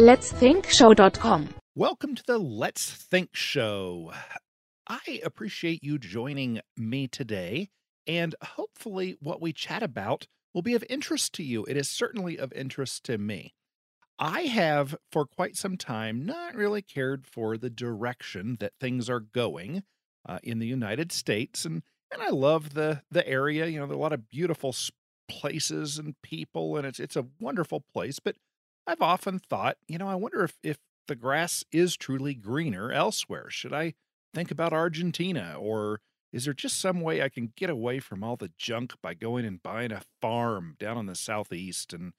Let's Think Show.com. Welcome to the Let's Think Show. I appreciate you joining me today, and hopefully, what we chat about will be of interest to you. It is certainly of interest to me. I have, for quite some time, not really cared for the direction that things are going uh, in the United States, and and I love the the area. You know, there are a lot of beautiful places and people, and it's it's a wonderful place. But I've often thought, you know, I wonder if if the grass is truly greener elsewhere. Should I think about Argentina or is there just some way I can get away from all the junk by going and buying a farm down in the southeast and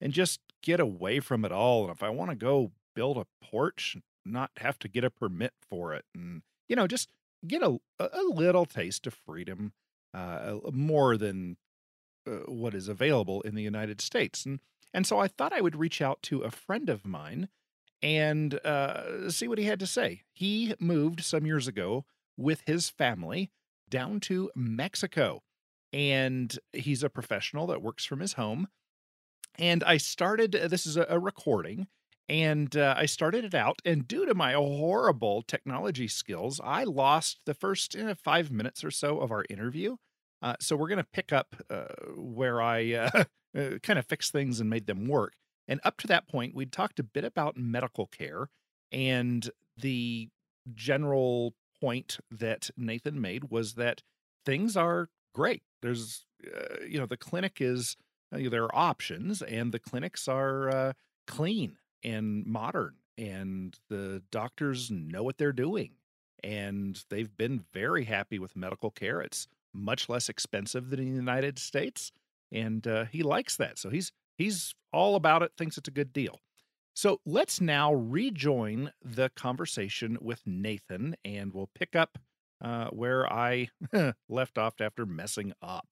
and just get away from it all? And if I want to go build a porch, not have to get a permit for it, and you know, just get a a little taste of freedom, uh, more than uh, what is available in the United States. And and so I thought I would reach out to a friend of mine and uh, see what he had to say. He moved some years ago with his family down to Mexico. And he's a professional that works from his home. And I started, uh, this is a, recording, and uh, I started it out. And due to my horrible technology skills, I lost the first eh, five minutes or so of our interview. Uh, so we're going to pick up uh, where I uh, kind of fixed things and made them work. And up to that point, we'd talked a bit about medical care and the general point that Nathan made was that things are great. There's, uh, you know, the clinic is, uh, there are options and the clinics are uh, clean and modern and the doctors know what they're doing and they've been very happy with medical care. It's much less expensive than in the United States and uh, he likes that. So he's he's all about it, thinks it's a good deal. So let's now rejoin the conversation with Nathan, and we'll pick up uh, where I left off after messing up.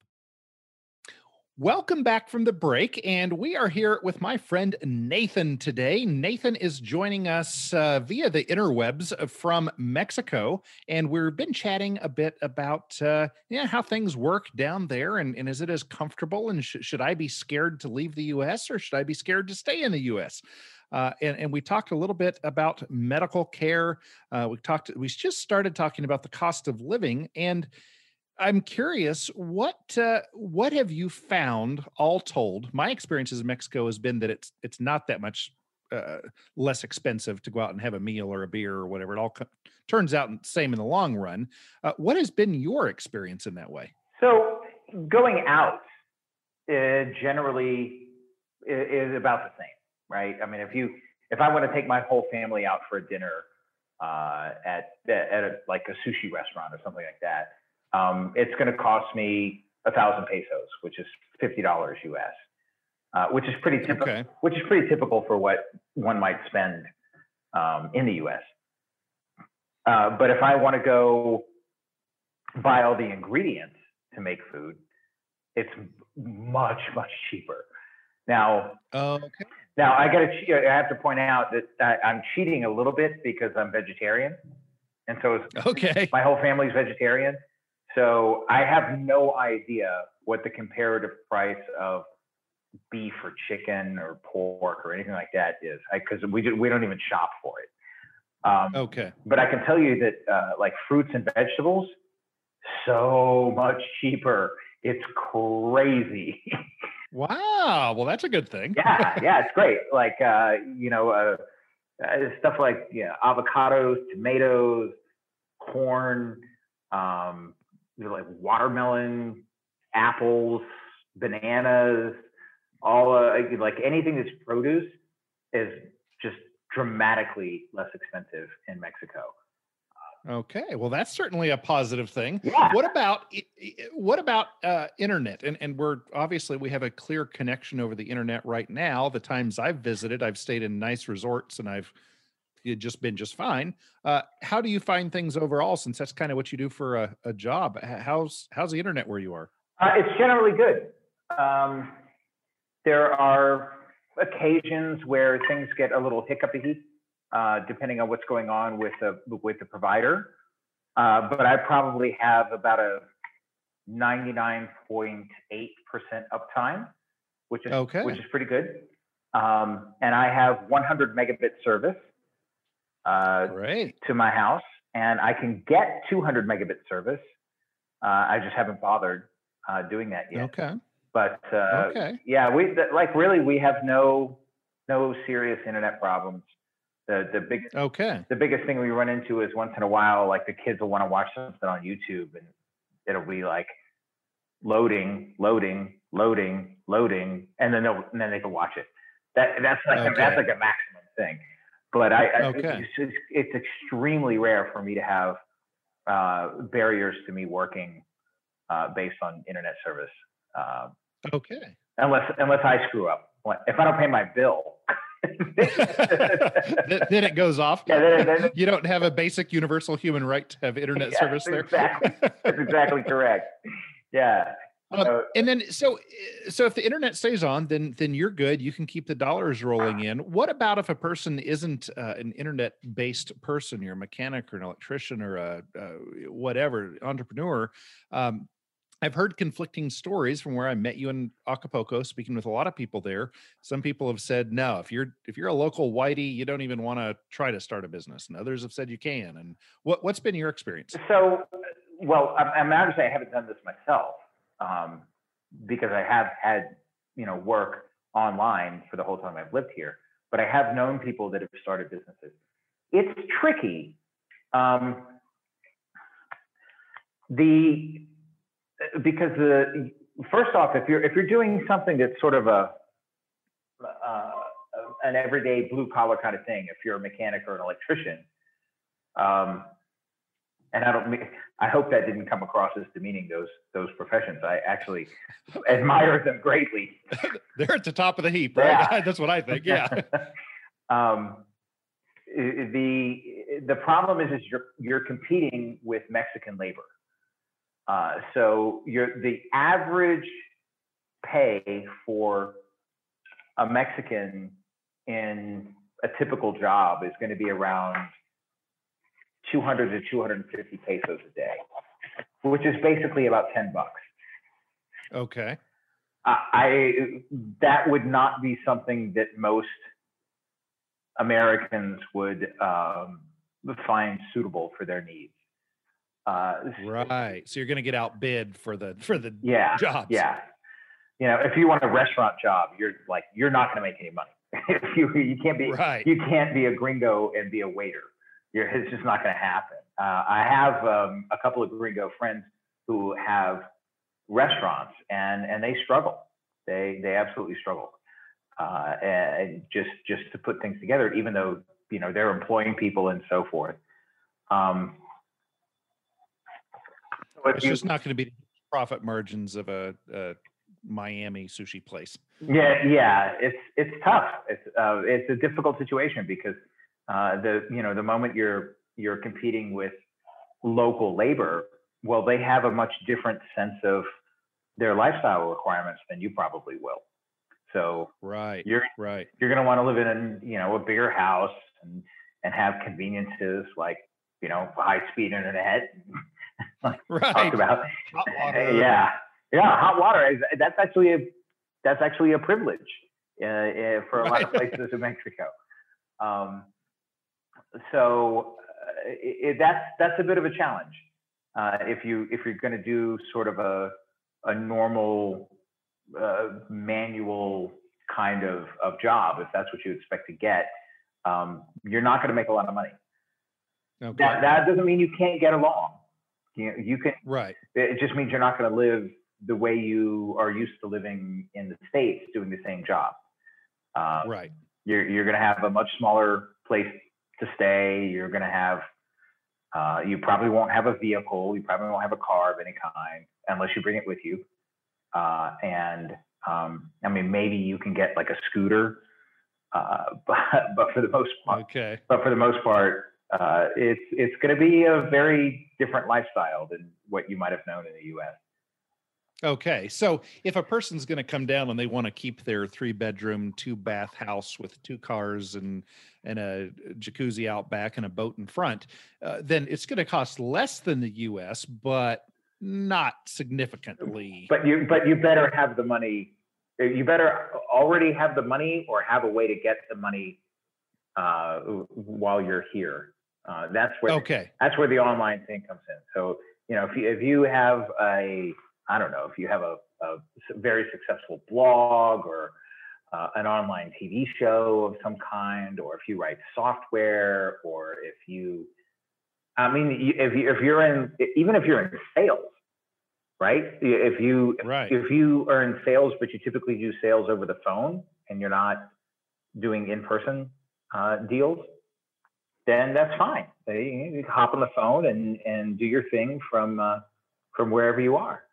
Welcome back from the break, and we are here with my friend Nathan today. Nathan is joining us uh, via the interwebs from Mexico, and we've been chatting a bit about uh, yeah how things work down there, and, and is it as comfortable? And sh- should I be scared to leave the U.S. or should I be scared to stay in the U.S.? Uh, and, and, we talked a little bit about medical care. Uh, we talked. We just started talking about the cost of living, and I'm curious what uh, what have you found all told? My experiences in Mexico has been that it's it's not that much uh, less expensive to go out and have a meal or a beer or whatever. It all co- turns out same in the long run. Uh, what has been your experience in that way? So going out uh, generally is, about the same, right? I mean, if you if I want to take my whole family out for a dinner uh, at at a, like a sushi restaurant or something like that um, it's going to cost me a thousand pesos, which is fifty dollars US, uh, which is pretty typical. Okay. Which is pretty typical for what one might spend um, in the US. Uh, but if I want to go buy all the ingredients to make food, it's much much cheaper. Now, okay. Now I got to. I have to point out that I'm cheating a little bit because I'm vegetarian, and so okay. my whole family's vegetarian. So I have no idea what the comparative price of beef or chicken or pork or anything like that is, because we do, we don't even shop for it. Um, okay. But I can tell you that uh, like fruits and vegetables, so much cheaper. It's crazy. wow. Well, that's a good thing. yeah, yeah, it's great. Like uh, you know, uh, uh stuff like yeah, avocados, tomatoes, corn. Um, like watermelon, apples, bananas, all uh, like anything that's produce is just dramatically less expensive in Mexico. Okay, well, that's certainly a positive thing. Yeah. What about what about uh, internet? And and we're obviously we have a clear connection over the internet right now. The times I've visited, I've stayed in nice resorts and I've just been just fine. Uh, how do you find things overall? Since that's kind of what you do for a, a job. How's how's the internet where you are? Uh, it's generally good. Um, there are occasions where things get a little hiccupy, uh, depending on what's going on with the with the provider. Uh, but I probably have about a 99.8% uptime, which is okay. which is pretty good. um, and I have 100 megabit service uh, to my house, and I can get 200 megabit service. Uh, I just haven't bothered uh, doing that yet. Okay. But uh, Okay. yeah, we th- like really we have no no serious internet problems. The the big Okay. the biggest thing we run into is once in a while, like the kids will want to watch something on YouTube and it'll be like loading, loading, loading, loading, and then they'll and then they can watch it. That that's like a, that's like a maximum thing. But I, I Okay. it's, just- it's extremely rare for me to have uh, barriers to me working uh, based on internet service, uh, Okay. unless unless I screw up. If I don't pay my bill. Then it goes off. Yeah, then- then- you don't have a basic universal human right to have internet service there. exactly. That's exactly correct. Yeah. Um, So- and then so uh, so if the internet stays on, then then you're good. You can keep the dollars rolling in. What about if a person isn't uh, an internet based person? You're a mechanic or an electrician or a, uh whatever entrepreneur. Um, I've heard conflicting stories from where I met you in Acapulco, speaking with a lot of people there. Some people have said, no, if you're if you're a local whitey, you don't even want to try to start a business. And others have said you can. And what what's been your experience? So, well, I'm, I'm not to say I haven't done this myself um, because I have had, you know, work online for the whole time I've lived here, but I have known people that have started businesses. It's tricky. Um, the because the first off, if you're if you're doing something that's sort of a uh, an everyday blue collar kind of thing, if you're a mechanic or an electrician, um, and I don't mean I hope that didn't come across as demeaning those those professions. I actually admire them greatly. They're at the top of the heap, right? Yeah. That's what I think. Yeah. um, the the problem is is you're you're competing with Mexican labor. Uh, so you're the average pay for a Mexican in a typical job is going to be around 200 to 250 pesos a day, which is basically about 10 bucks. Okay. I, I that would not be something that most Americans would um, find suitable for their needs. Uh, Right. So you're going to get outbid for the for the Yeah. jobs. Yeah. You know, if you want a restaurant job, you're like you're not going to make any money. if you you can't be Right. you can't be a gringo and be a waiter. You're, it's just not going to happen. Uh, I have um, a couple of gringo friends who have restaurants and and they struggle. They they absolutely struggle. Uh, and just just to put things together, even though you know they're employing people and so forth. Um, so It's you- just not going to be profit margins of a, a Miami sushi place. Yeah, yeah, it's it's tough. It's uh, it's a difficult situation because uh, the you know the moment you're you're competing with local labor, well, they have a much different sense of their lifestyle requirements than you probably will. So Right. you're Right. you're going to want to live in a you know a bigger house and and have conveniences like you know high speed internet. Right. Talked about Hot water. yeah, yeah, hot water. is That's actually a that's actually a privilege uh, uh, for a lot of places in Mexico. Um, so uh, it, that's that's a bit of a challenge uh, if you if you're going to do sort of a a normal uh, manual kind of of job. If that's what you expect to get, um, you're not going to make a lot of money. Okay. That that doesn't mean you can't get along. You you can right. it just means you're not going to live the way you are used to living in the states doing the same job. Uh, Right. You're you're going to have a much smaller place to stay. You're going to have uh, you probably won't have a vehicle. You probably won't have a car of any kind unless you bring it with you. Uh, and um, I mean, maybe you can get like a scooter, uh, but but for the most part, Okay. but for the most part, uh, it's it's going to be a very different lifestyle than what you might have known in the U.S. Okay. So if a person's going to come down and they want to keep their three bedroom, two bath house with two cars and and a jacuzzi out back and a boat in front, uh, then it's going to cost less than the U.S., but not significantly. But you but you better have the money. You better already have the money or have a way to get the money uh, while you're here. Uh, that's where Okay. that's where the online thing comes in. So you know, if you if you have a I don't know if you have a, a very successful blog or uh, an online TV show of some kind, or if you write software, or if you, I mean, if you, if you're in even if you're in sales, right? If you Right. if you are in sales, but you typically do sales over the phone and you're not doing in-person uh, deals, then that's fine. You, hop on the phone and and do your thing from uh, from wherever you are.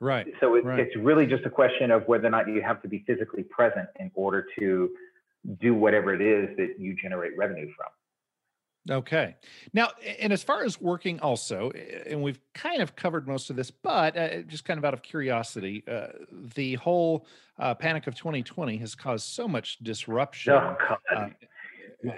Right. So it, Right. it's really just a question of whether or not you have to be physically present in order to do whatever it is that you generate revenue from. Okay. Now, and as far as working also, and we've kind of covered most of this, but uh, just kind of out of curiosity, uh, the whole uh, panic of 2020 has caused so much disruption. Oh. Uh,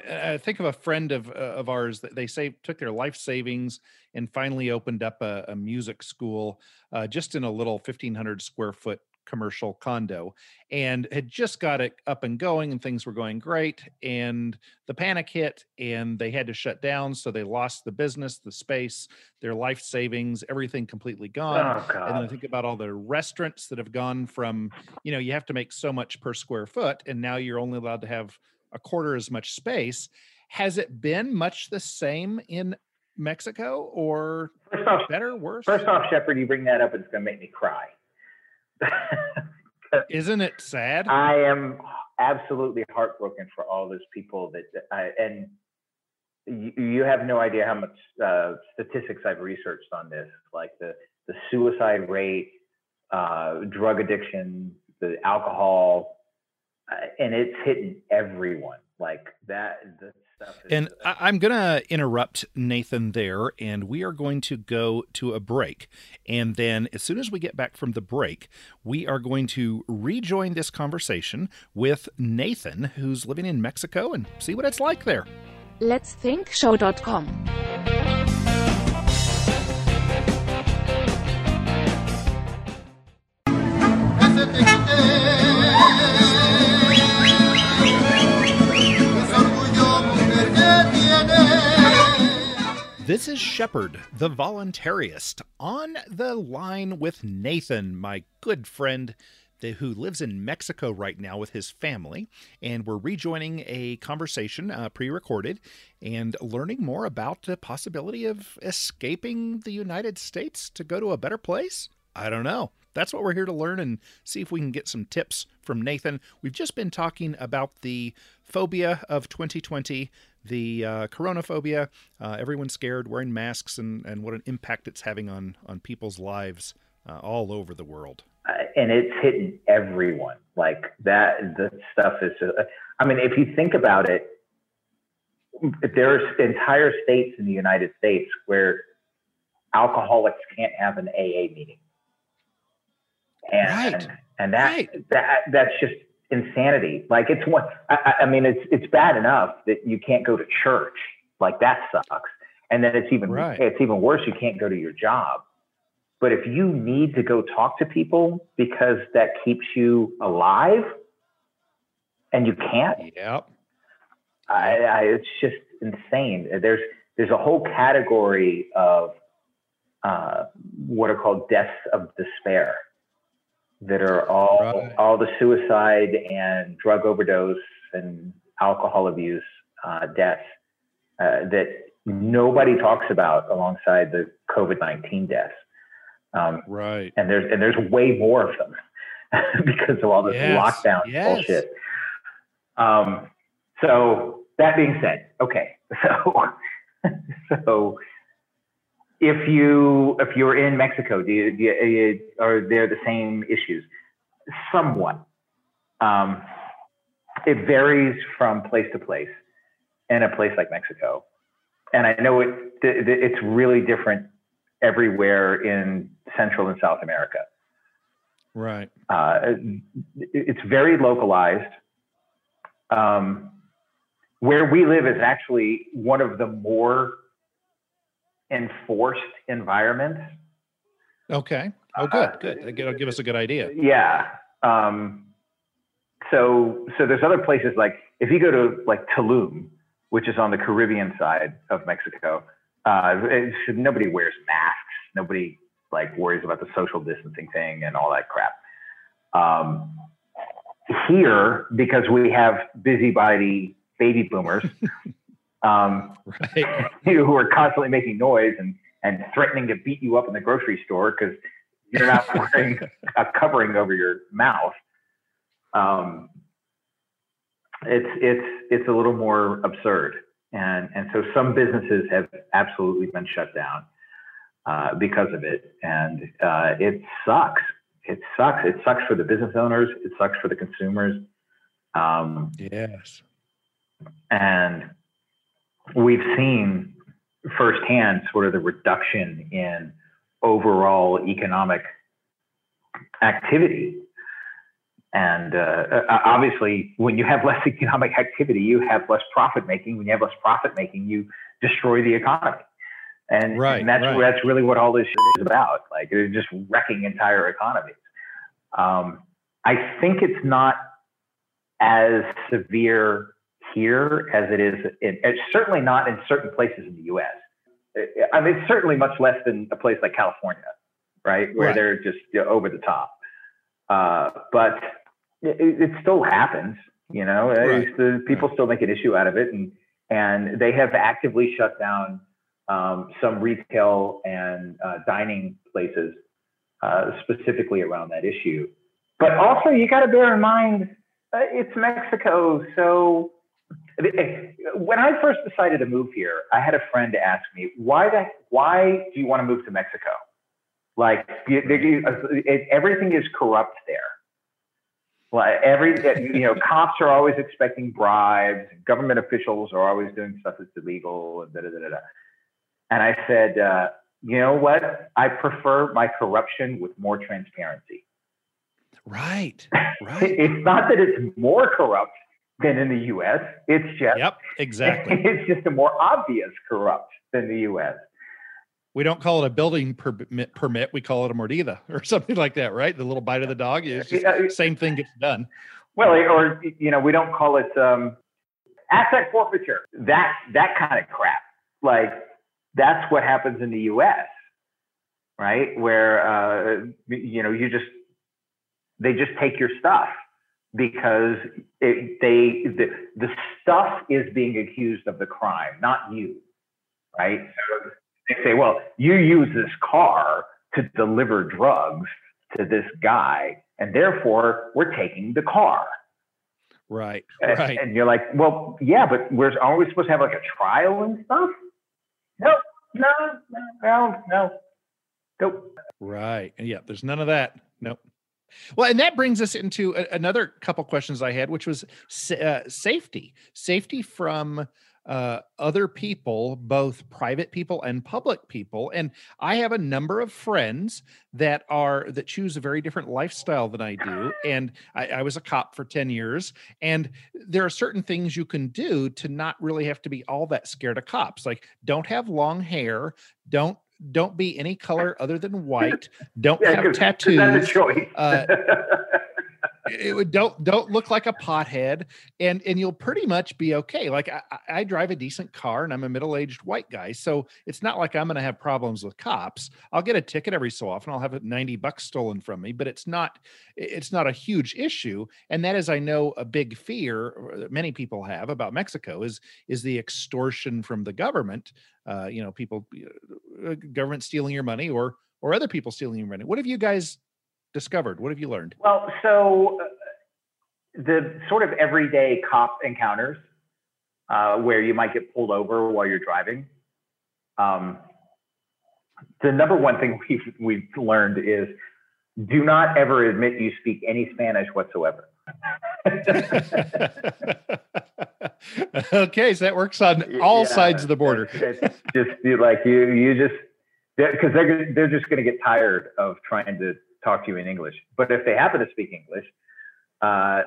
I think of a friend of uh, of ours that they say took their life savings and finally opened up a, a music school uh, just in a little 1500 square foot commercial condo and had just got it up and going and things were going great and the panic hit and they had to shut down so they lost the business the space their life savings everything completely gone. Oh and then I think about all the restaurants that have gone from, you know, you have to make so much per square foot, and now you're only allowed to have a quarter as much space. Has it been much the same in Mexico or First off, better, worse? first off, Shepard, you bring that up, it's going to make me cry. Isn't it sad? I am absolutely heartbroken for all those people that, I, and you, you have no idea how much uh, statistics I've researched on this, like the the suicide rate, uh, drug addiction, the alcohol, and it's hitting everyone. Like that, the stuff. Is, And I, I'm going to interrupt Nathan there, and we are going to go to a break. And then, as soon as we get back from the break, we are going to rejoin this conversation with Nathan, who's living in Mexico, and see what it's like there. Let's Think Show.com. This is Shepard, the voluntarist, on the line with Nathan, my good friend who lives in Mexico right now with his family. And we're rejoining a conversation uh, pre recorded and learning more about the possibility of escaping the United States to go to a better place. I don't know. That's what we're here to learn and see if we can get some tips from Nathan. We've just been talking about the phobia of 2020, the uh, coronaphobia. Uh, everyone's scared, wearing masks, and, and what an impact it's having on, on people's lives uh, all over the world. uh, and it's hitting everyone. Like that, the stuff is. Uh, I mean, if you think about it, there's entire states in the United States where alcoholics can't have an AA meeting, and Right. and that Right. that that's just insanity. Like it's one. I, I- mean, it's it's bad enough that you can't go to church. Like that sucks, and then it's even Right. it's even worse. You can't go to your job. But if you need to go talk to people because that keeps you alive, and you can't, Yep. I, I, it's just insane. There's there's a whole category of uh, what are called deaths of despair that are all Right. all the suicide and drug overdose and alcohol abuse uh, deaths uh, that nobody talks about alongside the COVID nineteen deaths. Um, Right. and there's and there's way more of them because of all this Yes, lockdown yes. bullshit. Um, so that being said, okay, so so if you if you're in Mexico, do you, do you, are there the same issues? Somewhat. Um, it varies from place to place. In a place like Mexico, and I know it it's really different everywhere in Central and South America. Right. Uh, it's very localized. Um, where we live is actually one of the more enforced environment. Okay. Oh, good. Uh, Good. That'll give us a good idea. Yeah. Um, so so there's other places like if you go to like Tulum, which is on the Caribbean side of Mexico, uh, it's, nobody wears masks. Nobody like worries about the social distancing thing and all that crap. Um, here, because we have busybody baby boomers um, Right. who are constantly making noise and, and threatening to beat you up in the grocery store because you're not wearing a covering over your mouth. Um, it's it's it's a little more absurd, and and so some businesses have absolutely been shut down uh, because of it, and uh, it sucks. It sucks. It sucks for the business owners. It sucks for the consumers. Um, Yes. and we've seen firsthand sort of the reduction in overall economic activity. And uh, uh, obviously, when you have less economic activity, you have less profit making. When you have less profit making, you destroy the economy. And, Right, and that's right. that's really what all this shit is about. Like it's just wrecking entire economies. Um, I think it's not as severe here as it is. In, it's certainly not in certain places in the U.S. I mean, it's certainly much less than a place like California, right, where Right. they're just you know, over the top. Uh, but it, it still happens, you know. Right. The people still make an issue out of it, and and they have actively shut down um, some retail and uh, dining places uh, specifically around that issue. But also, you got to bear in mind uh, it's Mexico, so when I first decided to move here, I had a friend ask me, "Why the why do you want to move to Mexico? Like it, everything is corrupt there. Like every you know, cops are always expecting bribes. Government officials are always doing stuff that's illegal, and da da da." da. And I said, uh, "You know what? I prefer my corruption with more transparency." Right. Right. It's not that it's more corrupt than in the U.S. It's just Yep. Exactly. it's just a more obvious corrupt than the U.S. We don't call it a building permit, permit. We call it a mordida or something like that, right? The little bite of the dog. is Yeah, same thing gets done. Well, or you know, we don't call it um, asset forfeiture. That that kind of crap. Like that's what happens in the U.S. Right, where uh, you know you just they just take your stuff because it, they the, the stuff is being accused of the crime, not you. Right. So they say, well, you use this car to deliver drugs to this guy, and therefore we're taking the car. Right. And- Right. And you're like, well, yeah, but we're are we supposed to have like a trial and stuff? No, no, no, no, no. Nope. Right. Yeah. There's none of that. Nope. Well, and that brings us into a, another couple questions I had, which was uh, safety, safety from uh, other people, both private people and public people. And I have a number of friends that are that choose a very different lifestyle than I do. And I, I was a cop for 10 years. And there are certain things you can do to not really have to be all that scared of cops. Like don't have long hair, don't don't be any color other than white, don't Yeah, have tattoos That's a choice. uh, it would don't don't look like a pothead and and you'll pretty much be okay. Like I, I drive a decent car and i'm a middle-aged white guy so it's not like i'm going to have problems with cops. I'll get a ticket every so often i'll have 90 bucks stolen from me but it's not it's not a huge issue and that is i know a big fear that many people have about mexico is is the extortion from the government uh you know people uh, government stealing your money or or other people stealing your money. What have you guys discovered what have you learned Well, so uh, the sort of everyday cop encounters uh, where you might get pulled over while you're driving. Um, the number one thing we've, we've learned is do not ever admit you speak any Spanish whatsoever. okay, so that works on all Yeah, sides of the border. It's just like you, you just because they're they're just going to get tired of trying to talk to you in English. But if they happen to speak English, uh,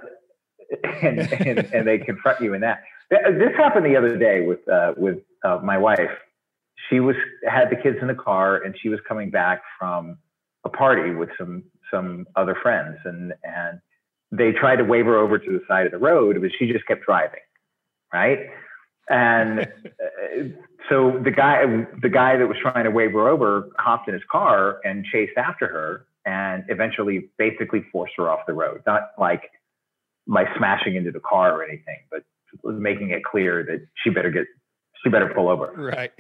and, and and they confront you in that, this happened the other day with uh, with uh, my wife. She was had the kids in the car, and she was coming back from a party with some some other friends, and and they tried to wave her over to the side of the road, but she just kept driving, right? And uh, so the guy, the guy that was trying to wave her over, hopped in his car and chased after her, and eventually, basically forced her off the road. Not like by smashing into the car or anything, but making it clear that she better get, she better pull over. Right.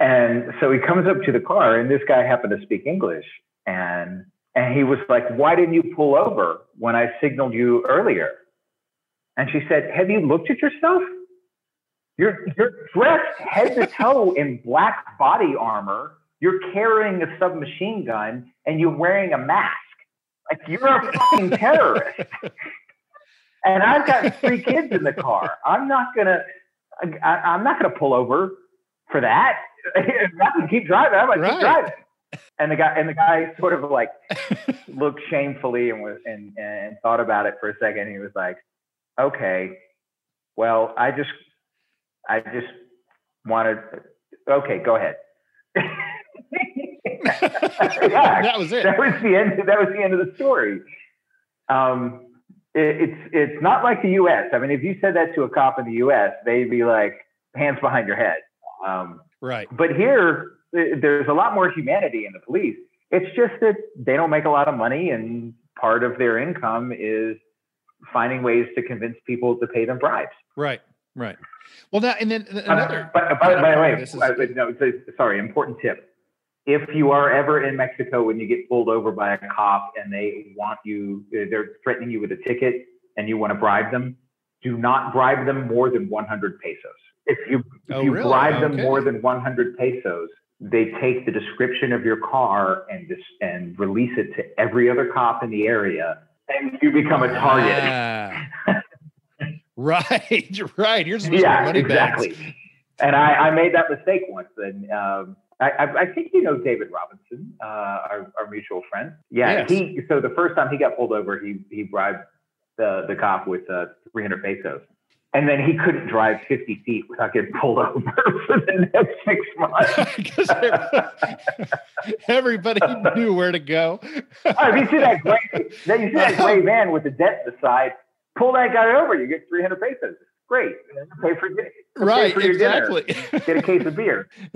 And so he comes up to the car, and this guy happened to speak English, and and he was like, "Why didn't you pull over when I signaled you earlier?" And she said, "Have you looked at yourself? You're you're dressed head to toe in black body armor. You're carrying a submachine gun, and you're wearing a mask. Like you're a fucking terrorist." and I've got three kids in the car. I'm not gonna. I, I'm not gonna pull over for that. I can keep driving. I'm gonna Right. keep driving. And the guy and the guy sort of like looked shamefully and was and and thought about it for a second. He was like, "Okay, well, I just I just wanted. Okay, go ahead." yeah, that was it. that was the end. That was the end of the story. Um, it, it's it's not like the U.S. I mean, if you said that to a cop in the U.S., they'd be like hands behind your head. Um, Right. but here, there's a lot more humanity in the police. It's just that they don't make a lot of money, and part of their income is finding ways to convince people to pay them bribes. Right. Right. Well, now and then th- Uh, another. But, by, by the way, is- uh, no, sorry, important tip. If you are ever in Mexico when you get pulled over by a cop and they want you, uh, they're threatening you with a ticket and you want to bribe them, do not bribe them more than 100 pesos. If you, if Oh, you really? bribe them more than 100 pesos, they take the description of your car and dis- and release it to every other cop in the area, and you become a target. Ah. right. Right. Here's yeah, money bags. exactly. And I, I made that mistake once, and um, I, I, I think you know David Robinson, uh, our, our mutual friend. Yeah, Yes. he. So the first time he got pulled over, he he bribed the the cop with uh, 300 pesos, and then he couldn't drive 50 feet without getting pulled over for the next six months. Everybody knew where to go. Oh, if you see that gray, you see that gray van with the dent in the side, pull that guy over, you get 300 pesos. Great, pay for pay right. for your dinner. Exactly. get a case of beer.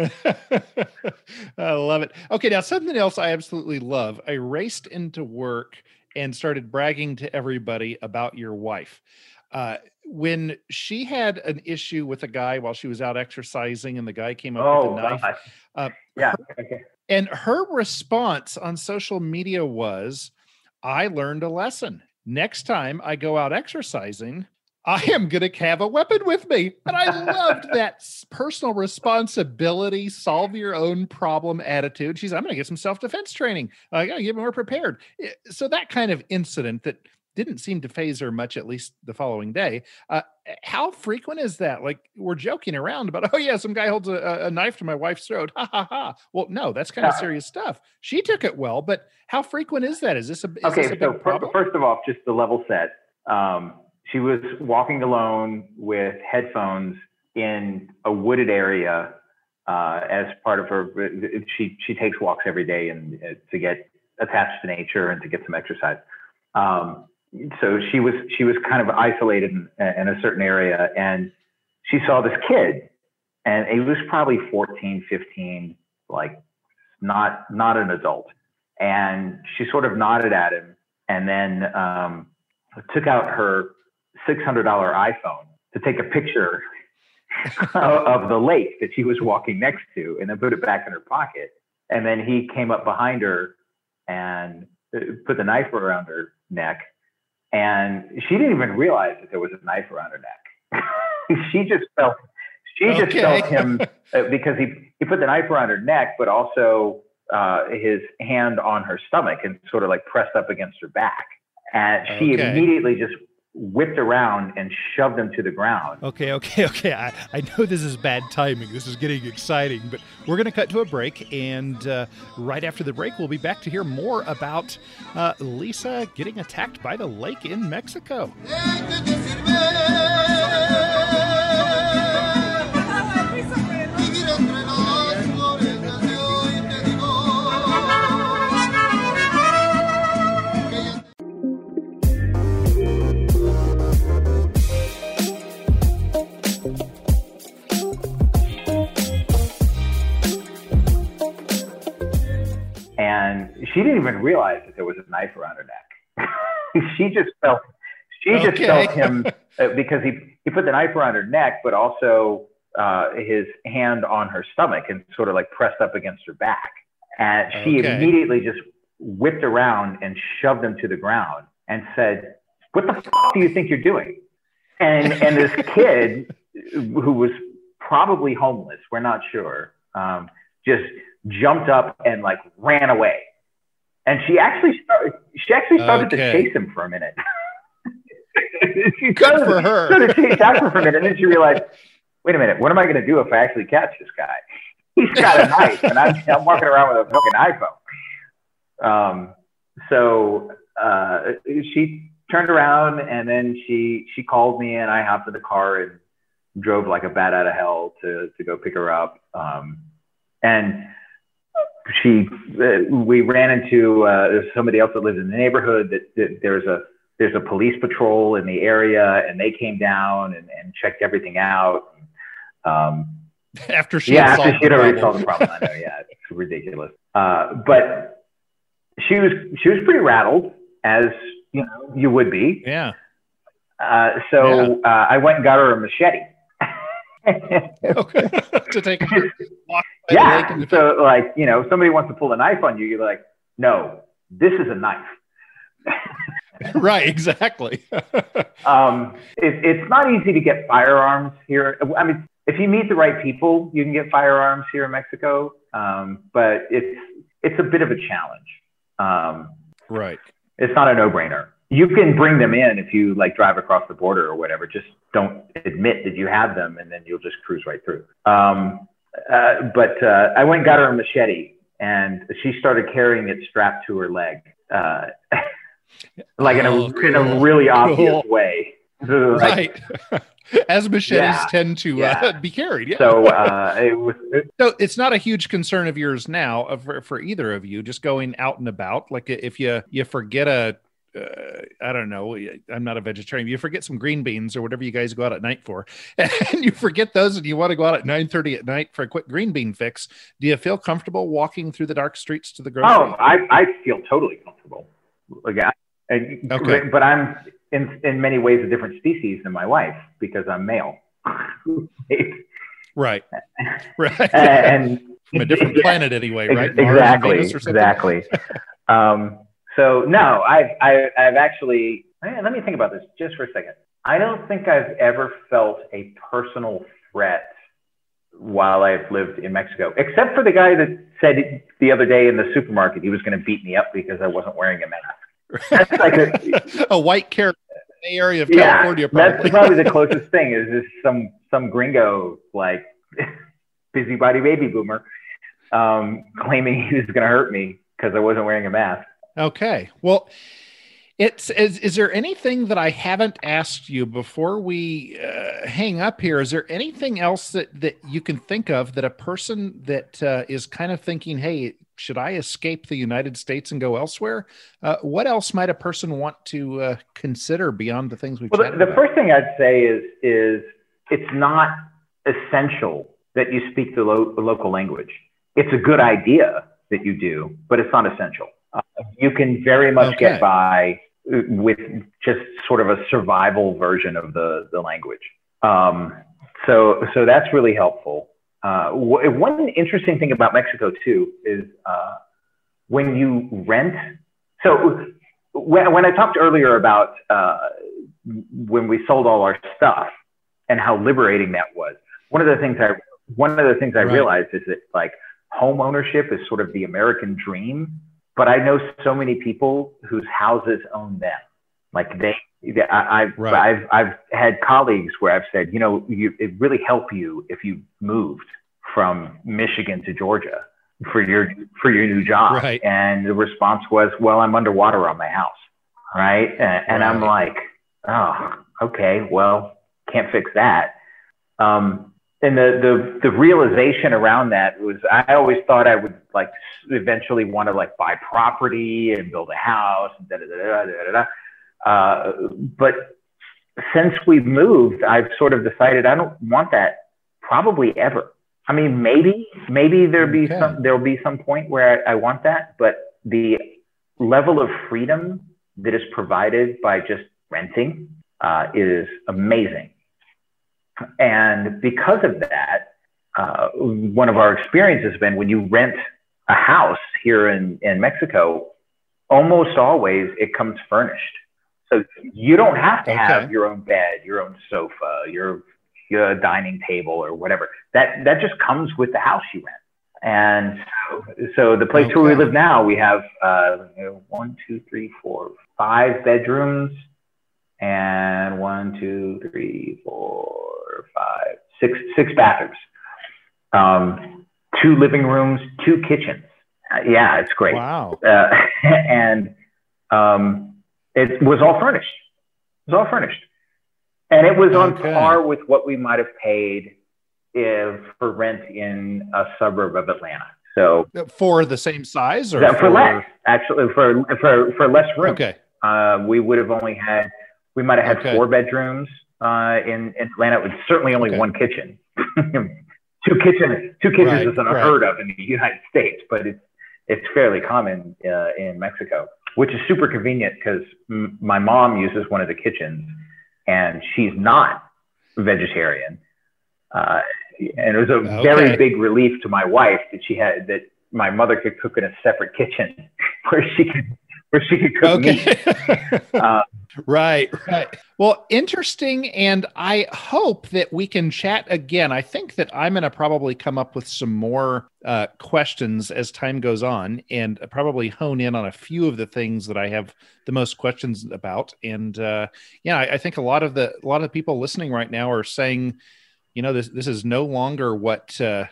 I love it. Okay, now something else I absolutely love. I raced into work and started bragging to everybody about your wife. Uh, when she had an issue with a guy while she was out exercising, and the guy came up Oh, with a knife, Uh, yeah. And her response on social media was, I learned a lesson. Next time I go out exercising, I am going to have a weapon with me. And I loved that personal responsibility, solve your own problem attitude. She's, I'm going to get some self defense training. I got to get more prepared. So that kind of incident that didn't seem to faze her much, at least the following day. Uh, how frequent is that? Like we're joking around about, oh yeah, some guy holds a, a- a knife to my wife's throat. Ha ha ha. Well, no, that's kind of serious stuff. She took it well, but how frequent is that? Is this a is Okay. this a So problem? first of all, just the level set. Um, she was walking alone with headphones in a wooded area uh, as part of her. She she takes walks every day and uh, to get attached to nature and to get some exercise. Um, so she was she was kind of isolated in, in a certain area, and she saw this kid, and he was probably 14, 15, like not not an adult, and she sort of nodded at him, and then um, took out her six hundred dollar iPhone to take a picture of the lake that she was walking next to, and then put it back in her pocket. And then he came up behind her and uh, put the knife around her neck, and she didn't even realize that there was a knife around her neck. she just felt she just felt him uh, because he he put the knife around her neck, but also uh, his hand on her stomach and sort of like pressed up against her back, and she Okay. immediately just whipped around and shoved him to the ground. Okay, okay, okay. I, I know this is bad timing. This is getting exciting, but we're going to cut to a break. And uh, right after the break, we'll be back to hear more about uh, Lisa getting attacked by the lake in Mexico. She didn't even realize that there was a knife around her neck. she just felt she just felt him uh, because he he put the knife around her neck, but also uh, his hand on her stomach and sort of like pressed up against her back. And she Okay. immediately just whipped around and shoved him to the ground and said, "What the fuck do you think you're doing?" And and this kid who was probably homeless, we're not sure, um, just jumped up and like ran away. And she actually started. She actually started to chase him for a minute. she Good started, for her. started to chase after him for a minute, and then she realized, wait a minute, what am I going to do if I actually catch this guy? He's got a knife, and I'm, I'm walking around with a fucking iPhone. Um, so uh, she turned around, and then she she called me, and I hopped in the car and drove like a bat out of hell to to go pick her up. Um, and she uh, we ran into uh, somebody else that lives in the neighborhood that, that there's a there's a police patrol in the area and they came down and, and checked everything out. Um, After she yeah after she had already solved the problem. I know yeah it's ridiculous. Uh, but she was she was pretty rattled as you know you would be. Yeah. uh, so uh, i went and got her a machete. Okay. to take a walk by the lake yeah. So like, you know, if somebody wants to pull a knife on you, you're like, no, this is a knife. right. Exactly. Um, it, it's not easy to get firearms here. I mean, if you meet the right people, you can get firearms here in Mexico. Um, but it's it's a bit of a challenge. Um, right. it's not a no-brainer. You can bring them in if you like drive across the border or whatever. Just don't admit that you have them, and then you'll just cruise right through. Um, uh, but uh, I went and got her a machete, and she started carrying it strapped to her leg, uh, like in a Oh, in a really obvious Cool. way. Like, right. As machetes Yeah. tend to Yeah. uh, be carried. Yeah. So uh, it was. So it's not a huge concern of yours now for, for either of you, just going out and about. Like if you you forget a, uh, I don't know, I'm not a vegetarian. You forget some green beans or whatever you guys go out at night for, and you forget those, and you want to go out at 9:30 at night for a quick green bean fix. Do you feel comfortable walking through the dark streets to the grocery? Oh, I, I feel totally comfortable. Like, I, and, Okay. But I'm in, in many ways a different species than my wife because I'm male. right, right. and From a different planet, anyway, right? Exactly. Exactly. um, so no, I've, I, I've actually, eh, let me think about this just for a second. I don't think I've ever felt a personal threat while I've lived in Mexico, except for the guy that said the other day in the supermarket he was going to beat me up because I wasn't wearing a mask. That's like a, a white character in the area of yeah, California, that's probably. probably the closest thing is this some some gringo like busybody baby boomer um, claiming he was going to hurt me because I wasn't wearing a mask. Okay. Well, it's is, is there anything that I haven't asked you before we uh, hang up here? Is there anything else that that you can think of that a person that uh, is kind of thinking, "Hey, should I escape the United States and go elsewhere?" Uh, what else might a person want to uh, consider beyond the things we've Well, the, the first thing I'd say is is it's not essential that you speak the, lo- the local language. It's a good idea that you do, but it's not essential. Uh, you can very much Okay. get by uh, with just sort of a survival version of the the language. Um, so so that's really helpful. Uh, wh- one interesting thing about Mexico too is uh, when you rent. So when, when I talked earlier about uh, when we sold all our stuff and how liberating that was, one of the things I one of the things I Right. realized is that like home ownership is sort of the American dream, but I know so many people whose houses own them. Like they, they- I, I've, Right. I've, I've had colleagues where I've said, you know, you, it really help you if you moved from Michigan to Georgia for your for your new job. Right. And the response was, well, I'm underwater on my house, right? And, and I'm like, oh, okay, well, can't fix that. Um, and the, the the realization around that was I always thought I would like eventually want to like buy property and build a house and da da da da da da. Uh, but since we've moved, I've sort of decided I don't want that probably ever. I mean, maybe maybe there'll be Okay. some there'll be some point where I, I want that, but the level of freedom that is provided by just renting uh, is amazing. And because of that, uh, one of our experiences has been when you rent a house here in, in Mexico, almost always it comes furnished. So you don't have to have your own bed, your own sofa, your, your dining table or whatever. That, that just comes with the house you rent. And so, so the place where we live now, we have uh, one, two, three, four, five bedrooms, and one, two, three, four, five, six, six bathrooms, um, two living rooms, two kitchens. Uh, yeah, it's great. Wow. Uh, and um, it was all furnished. It was all furnished, and it was on Okay. par with what we might have paid if for rent in a suburb of Atlanta. So For the same size or that- for less, actually, for for for less room. Okay. Uh, we would have only had, we might have had Okay. four bedrooms uh, in, in Atlanta. It was certainly only Okay. one kitchen. two kitchens, two kitchens Right, is right. unheard of in the United States, but it's it's fairly common uh, in Mexico, which is super convenient because m- my mom uses one of the kitchens, and she's not vegetarian. Uh, and it was a Okay. very big relief to my wife that she had that my mother could cook in a separate kitchen where she could where she could cook. Okay. Uh, right, right. Well, interesting. And I hope that we can chat again. I think that I'm going to probably come up with some more uh, questions as time goes on and probably hone in on a few of the things that I have the most questions about. And uh, yeah, I, I think a lot of the a lot of the people listening right now are saying, you know, this this is no longer what uh,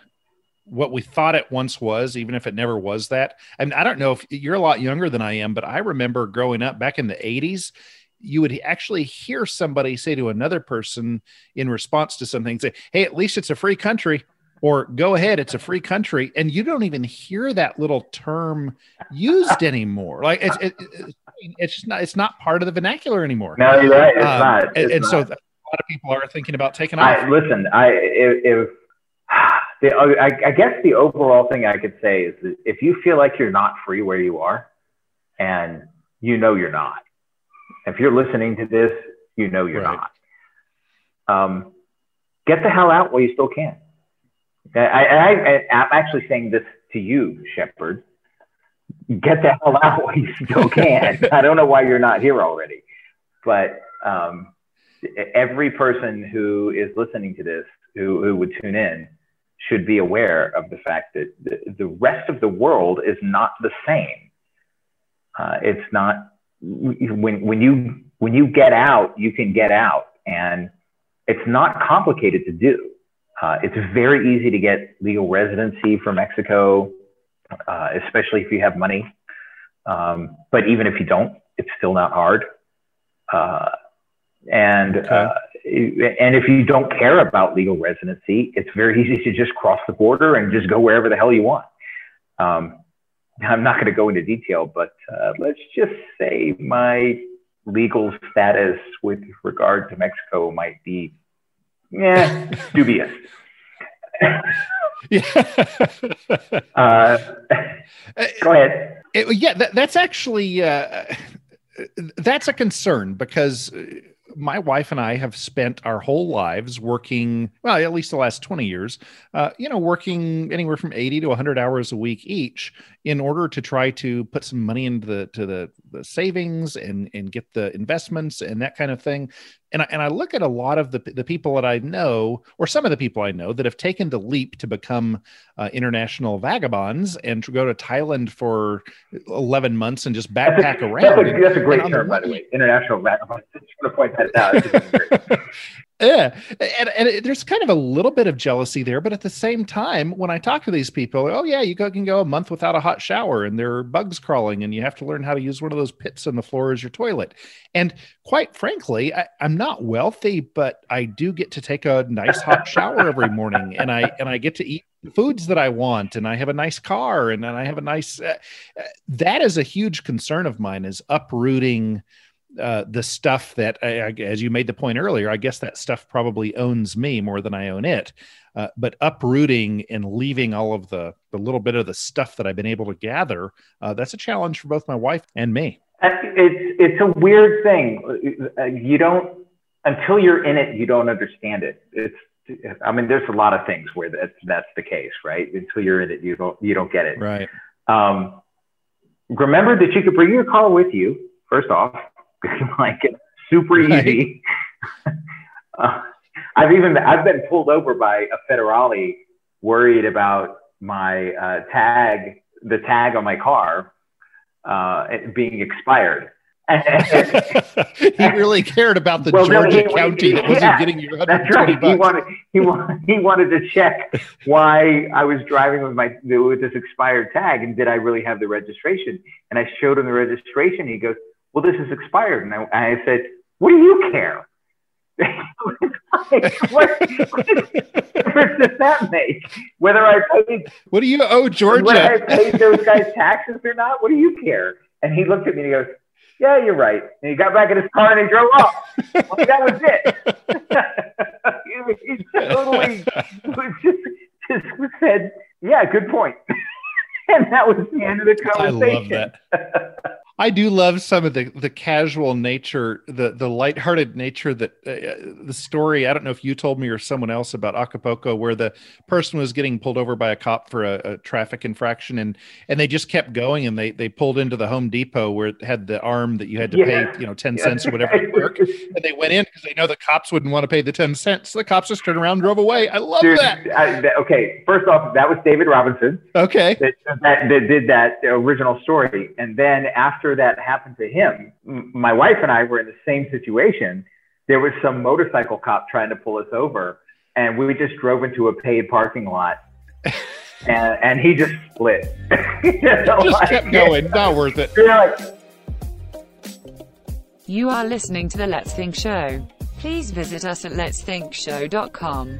what we thought it once was, even if it never was that. And I don't know if you're a lot younger than I am, but I remember growing up back in the 80s, you would actually hear somebody say to another person in response to something, say, Hey, at least it's a free country, or go ahead, it's a free country. And you don't even hear that little term used anymore. Like it's, it, it- it's just not, it's not part of the vernacular anymore. no, you're right. It's Um, not. and It's and so not. a lot of people are thinking about taking off. I, listen, I if, if the, I, I guess the overall thing I could say is that if you feel like you're not free where you are, and you know you're not, if you're listening to this, you know you're Right. not. Um, get the hell out while you still can. I, I, I, I'm actually saying this to you, Shepard. Get the hell out while you still can. I don't know why you're not here already, but um, every person who is listening to this, who, who would tune in, should be aware of the fact that the, rest of the world is not the same. Uh, it's not when when you when you get out, you can get out, and it's not complicated to do. Uh, it's very easy to get legal residency for Mexico, uh, especially if you have money. Um, but even if you don't, it's still not hard. Uh, and Okay. uh, and if you don't care about legal residency, it's very easy to just cross the border and just go wherever the hell you want. Um, I'm not going to go into detail, but uh, let's just say my legal status with regard to Mexico might be, yeah, dubious. yeah. Uh, go ahead. It- yeah, that, that's actually uh, that's a concern because uh, my wife and I have spent our whole lives working, well, at least the last 20 years, uh, you know, working anywhere from 80 to 100 hours a week each in order to try to put some money into the to the, the savings and and get the investments and that kind of thing. And I, and I look at a lot of the the people that I know, or some of the people I know that have taken the leap to become uh, international vagabonds and to go to Thailand for 11 months and just That's backpack a, around. That's a, that's a great term, by the way. International vagabond. I just want to point that out. Yeah, and, and there's kind of a little bit of jealousy there, but at the same time, when I talk to these people, oh yeah, you go, can go a month without a hot shower, and there are bugs crawling, and you have to learn how to use one of those pits on the floor as your toilet. And quite frankly, I, I'm not wealthy, but I do get to take a nice hot shower every morning, and I and I get to eat foods that I want, and I have a nice car, and, and I have a nice. Uh, uh, that is a huge concern of mine is uprooting uh, the stuff that, I, I- as you made the point earlier, I guess that stuff probably owns me more than I own it. Uh, but uprooting and leaving all of the the little bit of the stuff that I've been able to gather, uh, that's a challenge for both my wife and me. It's it's a weird thing. Uh, You don't until you're in it, you don't understand it. It's I mean, there's a lot of things where that's that's the case, right? Until you're in it, you don't you don't get it. Right. Um, remember that you could bring your car with you. First off, like it's super Right. easy. uh, I've even I've been pulled over by a federale, worried about my uh, tag, the tag on my car, uh, being expired. he really cared about the Well, no, Georgia he- county that wasn't yeah, getting That's 120 right. He bucks. wanted he wanted he wanted to check why I was driving with my with this expired tag and did I really have the registration? And I showed him the registration. He goes, "Well, this is expired." And I, I said, "What do you care?" Like, what, what difference does that make? Whether I paid What do you owe whether I Georgia? paid those guys taxes or not? What do you care? And he looked at me and he goes, "Yeah, you're right." And he got back in his car and he drove off. Like, that was it. he, he totally just, just said, "Yeah, good point." and that was the end of the I conversation. love that. I do love some of the the casual nature, the the lighthearted nature that uh, the story. I don't know if you told me or someone else about Acapulco, where the person was getting pulled over by a cop for a, a traffic infraction, and and they just kept going, and they they pulled into the Home Depot where it had the arm that you had to Yeah. pay, you know, ten cents or whatever to work, and they went in because they know the cops wouldn't want to pay the ten cents. So the cops just turned around and drove away. I love Dude, that. I, that- okay, first off, that was David Robinson. Okay, that, that, that did that original story. And then after that happened to him, m- my wife and I were in the same situation. There was some motorcycle cop trying to pull us over, and we just drove into a paid parking lot. And, and he just split. You know, just like- kept going. Not worth it. You're like, You are listening to the Let's Think Show. Please visit us at letsthinkshow.com.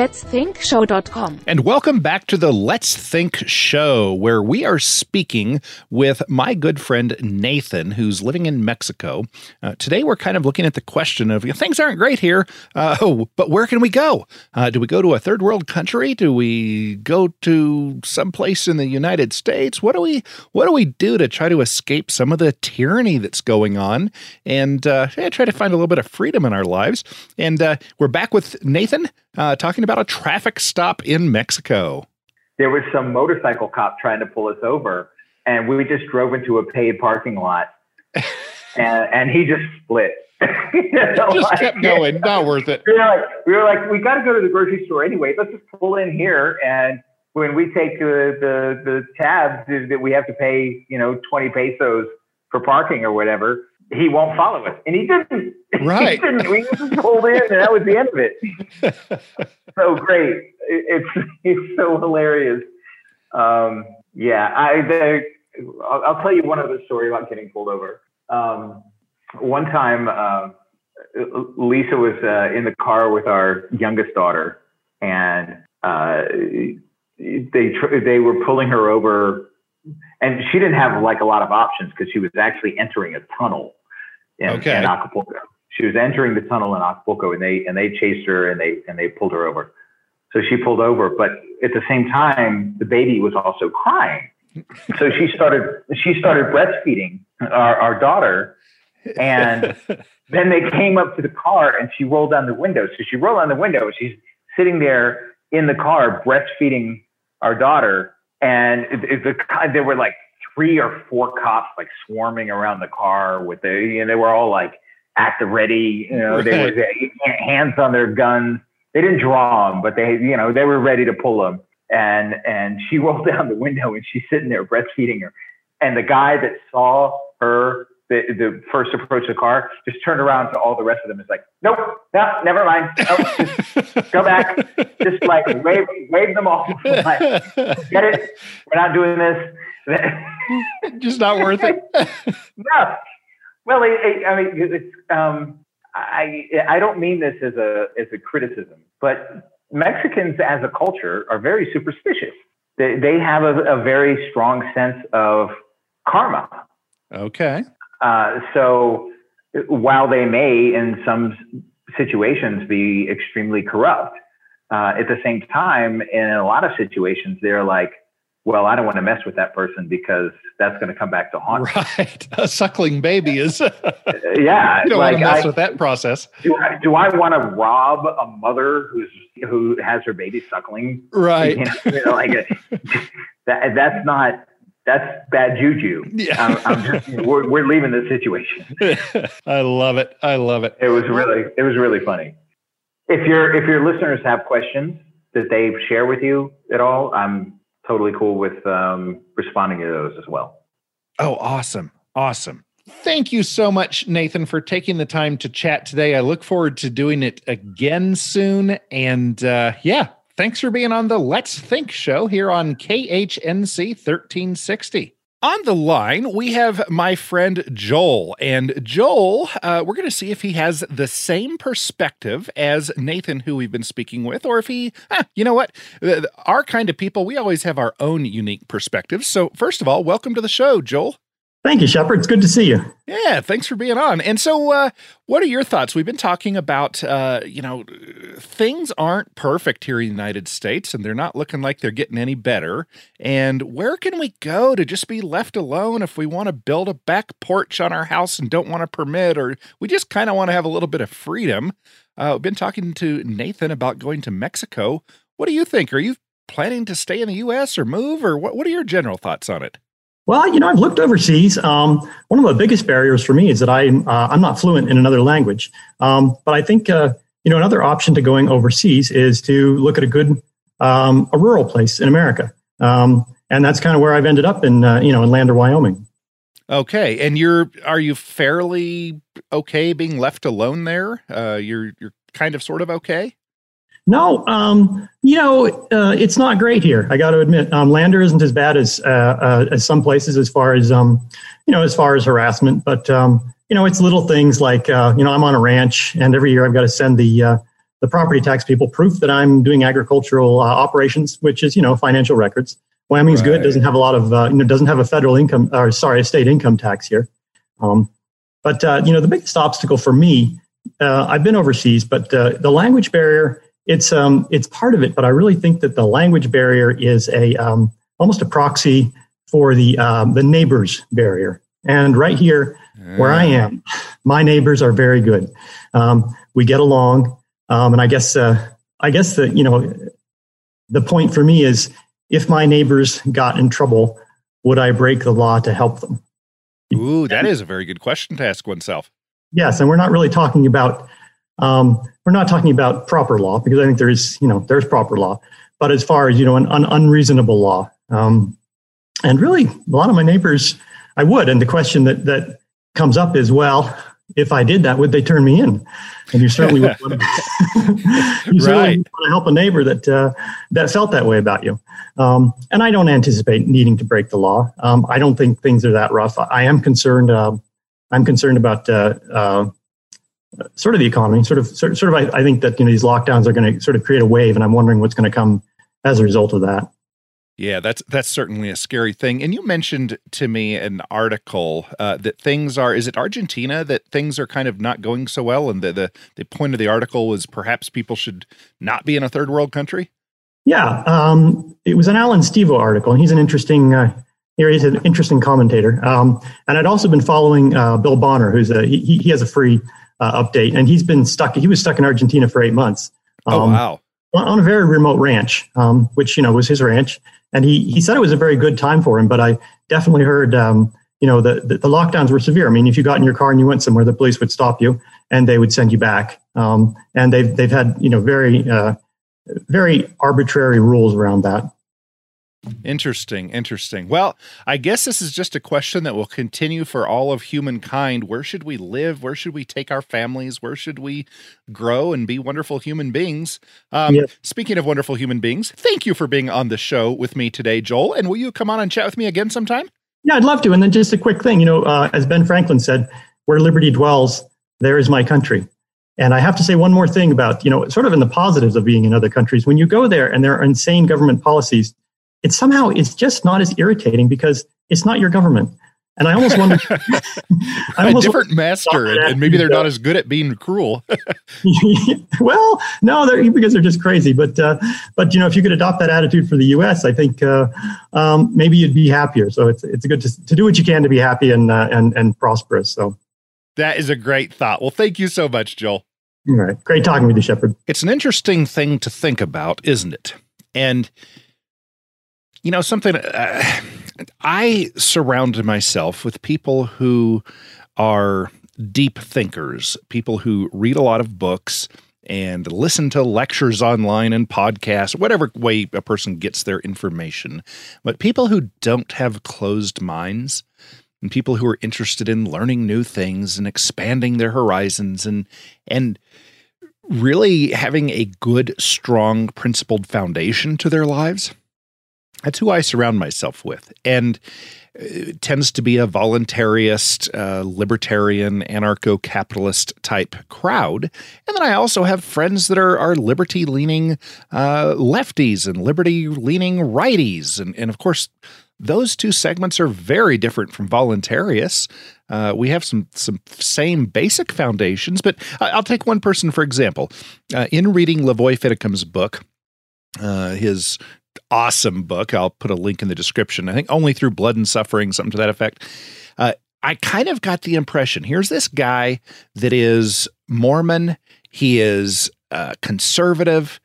Let's Think Show.com. And welcome back to the Let's Think show, where we are speaking with my good friend Nathan, who's living in Mexico. Uh, today, we're kind of looking at the question of things aren't great here, uh, oh, but where can we go? Uh, do we go to a third world country? Do we go to someplace in the United States? What do we What do we do to try to escape some of the tyranny that's going on and uh, try to find a little bit of freedom in our lives? And uh, we're back with Nathan uh, talking about a traffic stop in Mexico. there was some motorcycle cop trying to pull us over, and we just drove into a paid parking lot. and, and he just split. You know, Just like- kept going. Not worth it. we were like, we were like, we got to go to the grocery store anyway. Let's just pull in here, and when we take the the, the tabs that we have to pay, you know, twenty pesos for parking or whatever, he won't follow us, and he didn't. Right. he didn't. We just pulled in, and that was the end of it. so great. It's it's so hilarious. Um, yeah, I the, I'll, I'll tell you one other story about getting pulled over. Um, one time, uh, Lisa was uh, in the car with our youngest daughter, and uh, they tr- they were pulling her over, and she didn't have like a lot of options because she was actually entering a tunnel in, Okay. in Acapulco. She was entering the tunnel in Acapulco, and they and they chased her and they and they pulled her over. So she pulled over, but at the same time, the baby was also crying. So she started she started breastfeeding our, our daughter, and then they came up to the car and she rolled down the window. So she rolled down the window. She's sitting there in the car breastfeeding our daughter, and it, it, the there were like three or four cops like swarming around the car with the you know they were all like at the ready. You know they were hands on their guns. They didn't draw them, but they you know they were ready to pull them. And and she rolled down the window and she's sitting there breastfeeding her. And the guy that saw her the, the first approach the car just turned around to all the rest of them. It's like, nope, no, never mind. Nope, go back. Just like wave wave them off. Like, Get it? We're not doing this. Just not worth it. no, Well, I, I, I mean, it's, um, I I don't mean this as a as a criticism, but Mexicans as a culture are very superstitious. They they have a, a very strong sense of karma. Okay. Uh, so while they may, in some situations, be extremely corrupt, uh, at the same time, in a lot of situations, they're like, well, I don't want to mess with that person because that's going to come back to haunt me. Right. A suckling baby is. you Yeah, don't like want to mess I, with that process. do I, do I want to rob a mother who's who has her baby suckling? Right. You know, you know, like uh, that. That's not. That's bad juju. Yeah. I'm, I'm just. We're, we're leaving this situation. I love it. I love it. It was really. It was really funny. If your if your listeners have questions that they share with you at all, I'm totally cool with um, responding to those as well. Oh, awesome. Awesome. Thank you so much, Nathan, for taking the time to chat today. I look forward to doing it again soon. And uh, yeah, thanks for being on the Let's Think show here on KHNC 1360. On the line, we have my friend Joel. And Joel, uh, we're going to see if he has the same perspective as Nathan, who we've been speaking with, or if he, ah, you know what, Uh, our kind of people, we always have our own unique perspectives. So, first of all, welcome to the show, Joel. Thank you, Shepard. It's good to see you. Yeah, thanks for being on. And so, uh, what are your thoughts? We've been talking about, uh, you know, things aren't perfect here in the United States, and they're not looking like they're getting any better. And where can we go to just be left alone if we want to build a back porch on our house and don't want a permit, or we just kind of want to have a little bit of freedom? Uh, we've been talking to Nathan about going to Mexico. What do you think? Are you planning to stay in the U.S. or move, or what? What are your general thoughts on it? Well, you know, I've looked overseas. Um, one of the biggest barriers for me is that I'm uh, I'm not fluent in another language. Um, but I think uh, you know another option to going overseas is to look at a good um, a rural place in America, um, and that's kind of where I've ended up in uh, you know in Lander, Wyoming. Okay, and you're are you fairly okay being left alone there? Uh, you're you're kind of sort of okay. No, um, you know, uh, it's not great here. I got to admit, um, Lander isn't as bad as uh, uh, as some places as far as um, you know, as far as harassment. But um, you know, it's little things like uh, you know, I'm on a ranch, and every year I've got to send the uh, the property tax people proof that I'm doing agricultural uh, operations, which is you know financial records. Wyoming's good; Right. doesn't have a lot of uh, you know doesn't have a federal income or sorry, a state income tax here. Um, but uh, you know, the biggest obstacle for me, uh, I've been overseas, but uh, the language barrier it's um, it's part of it, but I really think that the language barrier is a um, almost a proxy for the um, the neighbors barrier. And right here, where I am, my neighbors are very good. Um, we get along, um, and I guess uh, I guess the you know the point for me is if my neighbors got in trouble, would I break the law to help them? Ooh, that is a very good question to ask oneself. Yes, and we're not really talking about um, we're not talking about proper law because I think there is you know there's proper law, but as far as you know an, an unreasonable law, um, and really a lot of my neighbors, I would. And the question that that comes up is, well, if I did that, would they turn me in? And you certainly would want to, you certainly Right. want to help a neighbor that uh, that felt that way about you. Um, and I don't anticipate needing to break the law. Um, I don't think things are that rough. I am concerned. Uh, I'm concerned about uh, uh, sort of the economy. Sort of, sort, sort of. I, I think that you know these lockdowns are going to sort of create a wave, and I'm wondering what's going to come as a result of that. Yeah, that's that's certainly a scary thing. And you mentioned to me an article uh, that things are. Is it Argentina that things are kind of not going so well, and the, the the point of the article was perhaps people should not be in a third world country. Yeah, um, it was an Allan Stevo article, and he's an interesting. Uh, here he's an interesting commentator. Um, and I'd also been following uh, Bill Bonner, who's a he, he has a free uh, update, and he's been stuck. He was stuck in Argentina for eight months. Oh um, wow! on- on a very remote ranch, um, which you know was his ranch, and he he said it was a very good time for him. But I definitely heard, um, you know, the, the the lockdowns were severe. I mean, if you got in your car and you went somewhere, the police would stop you and they would send you back. Um, and they've they've had you know very uh, very arbitrary rules around that. Interesting, interesting. Well, I guess this is just a question that will continue for all of humankind. Where should we live? Where should we take our families? Where should we grow and be wonderful human beings? Um. Speaking of wonderful human beings, thank you for being on the show with me today, Joel. And will you come on and chat with me again sometime? Yeah, I'd love to. And then just a quick thing, you know, uh, as Ben Franklin said, where liberty dwells, there is my country. And I have to say one more thing about, you know, sort of in the positives of being in other countries. When you go there and there are insane government policies, it somehow it's just not as irritating because it's not your government. And I almost wonder. I almost a different master, and, and maybe they're not as good at being cruel. well, no, they're because they're just crazy. But uh, but you know, if you could adopt that attitude for the U.S., I think uh, um, maybe you'd be happier. So it's it's good to, to do what you can to be happy and uh, and and prosperous. So that is a great thought. Well, thank you so much, Joel. All right, great talking with you, Shepard. It's an interesting thing to think about, isn't it? And you know, something. Uh, I surround myself with people who are deep thinkers, people who read a lot of books and listen to lectures online and podcasts, whatever way a person gets their information. But people who don't have closed minds and people who are interested in learning new things and expanding their horizons and and really having a good strong principled foundation to their lives that's who I surround myself with. And it tends to be a voluntarist, uh, libertarian, anarcho capitalist type crowd. And then I also have friends that are, are liberty leaning uh, lefties and liberty leaning righties. And, and of course, those two segments are very different from voluntarists. Uh, we have some some same basic foundations, but I'll take one person for example. Uh, in reading Lavoy Finicum's book, uh, his awesome book. I'll put a link in the description. I think only through blood and suffering, something to that effect. Uh, I kind of got the impression here's this guy that is Mormon, he is uh, conservative,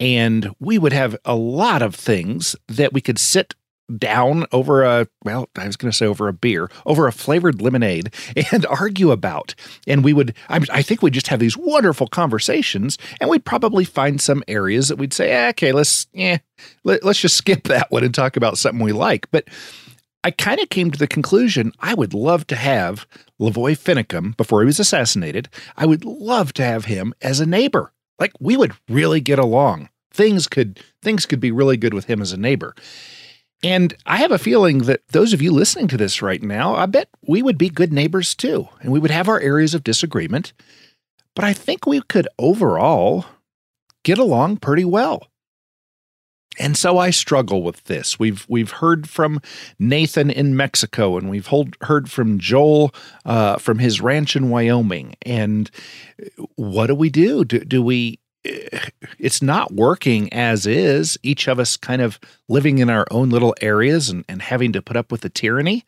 and we would have a lot of things that we could sit down over a well i was going to say over a beer over a flavored lemonade and argue about. And we would I, I, think we'd just have these wonderful conversations and we'd probably find some areas that we'd say eh, okay let's yeah let, let's just skip that one and talk about something we like. But i kind of came to the conclusion i would love to have lavoy finicum before he was assassinated. I would love to have him as a neighbor. Like we would really get along. Things could things could be really good with him as a neighbor and I have a feeling that those of you listening to this right now, I bet we would be good neighbors too, and we would have our areas of disagreement. But I think we could overall get along pretty well. And so I struggle with this. We've we've heard from Nathan in Mexico, and we've hold, heard from Joel uh, from his ranch in Wyoming. And what do we do? Do, do we it's not working as is, each of us kind of living in our own little areas and, and having to put up with the tyranny.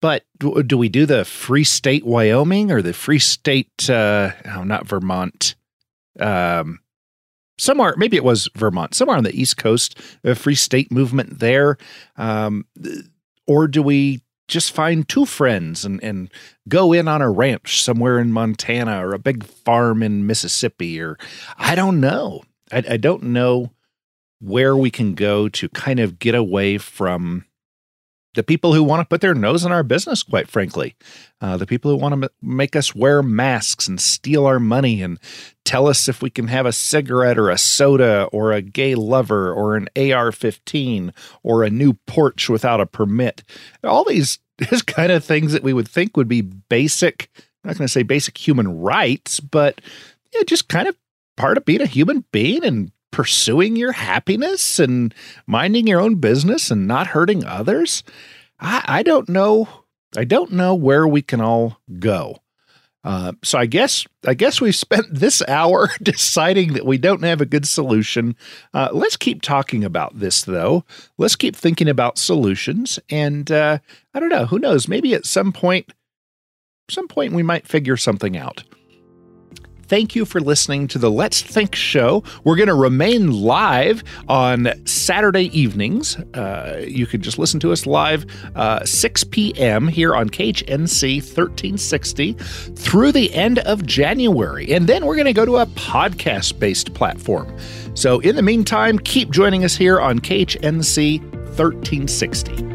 But do, we do the free state Wyoming or the free state, uh, oh, not Vermont, um, somewhere, maybe it was Vermont, somewhere on the East Coast, a free state movement there? Um, or do we just find two friends and, and go in on a ranch somewhere in Montana or a big farm in Mississippi or I don't know. I, I don't know where we can go to kind of get away from the people who want to put their nose in our business, quite frankly, uh, the people who want to m- make us wear masks and steal our money and tell us if we can have a cigarette or a soda or a gay lover or an AR 15 or a new porch without a permit. All these, these kind of things that we would think would be basic, I'm not going to say basic human rights, but yeah, just kind of part of being a human being and pursuing your happiness and minding your own business and not hurting others. I, I don't know. I don't know where we can all go. Uh, so I guess I guess we've spent this hour deciding that we don't have a good solution. Uh, let's keep talking about this though. Let's keep thinking about solutions, and uh, I don't know. Who knows? Maybe at some point, some point we might figure something out. Thank you for listening to the Let's Think show. We're going to remain live on Saturday evenings. Uh, you can just listen to us live uh, 6 p.m. here on KHNC 1360 through the end of January. And then we're going to go to a podcast based platform. So in the meantime, keep joining us here on KHNC 1360.